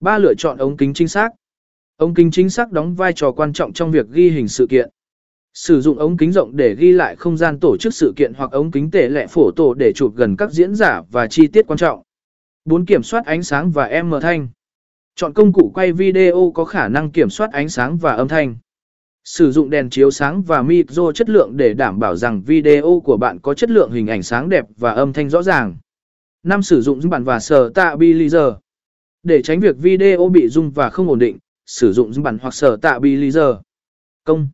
Ba lựa chọn ống kính chính xác. Ống kính chính xác đóng vai trò quan trọng trong việc ghi hình sự kiện. Sử dụng ống kính rộng để ghi lại không gian tổ chức sự kiện hoặc ống kính tể lệ phổ tổ để chụp gần các diễn giả và chi tiết quan trọng. 4. Kiểm soát ánh sáng và âm thanh. Chọn công cụ quay video có khả năng kiểm soát ánh sáng và âm thanh. Sử dụng đèn chiếu sáng và micro chất lượng để đảm bảo rằng video của bạn có chất lượng hình ảnh sáng đẹp và âm thanh rõ ràng. 5. Sử dụng bản và sở stabilizer. Để tránh việc video bị rung và không ổn định, sử dụng bản hoặc sở stabilizer. Công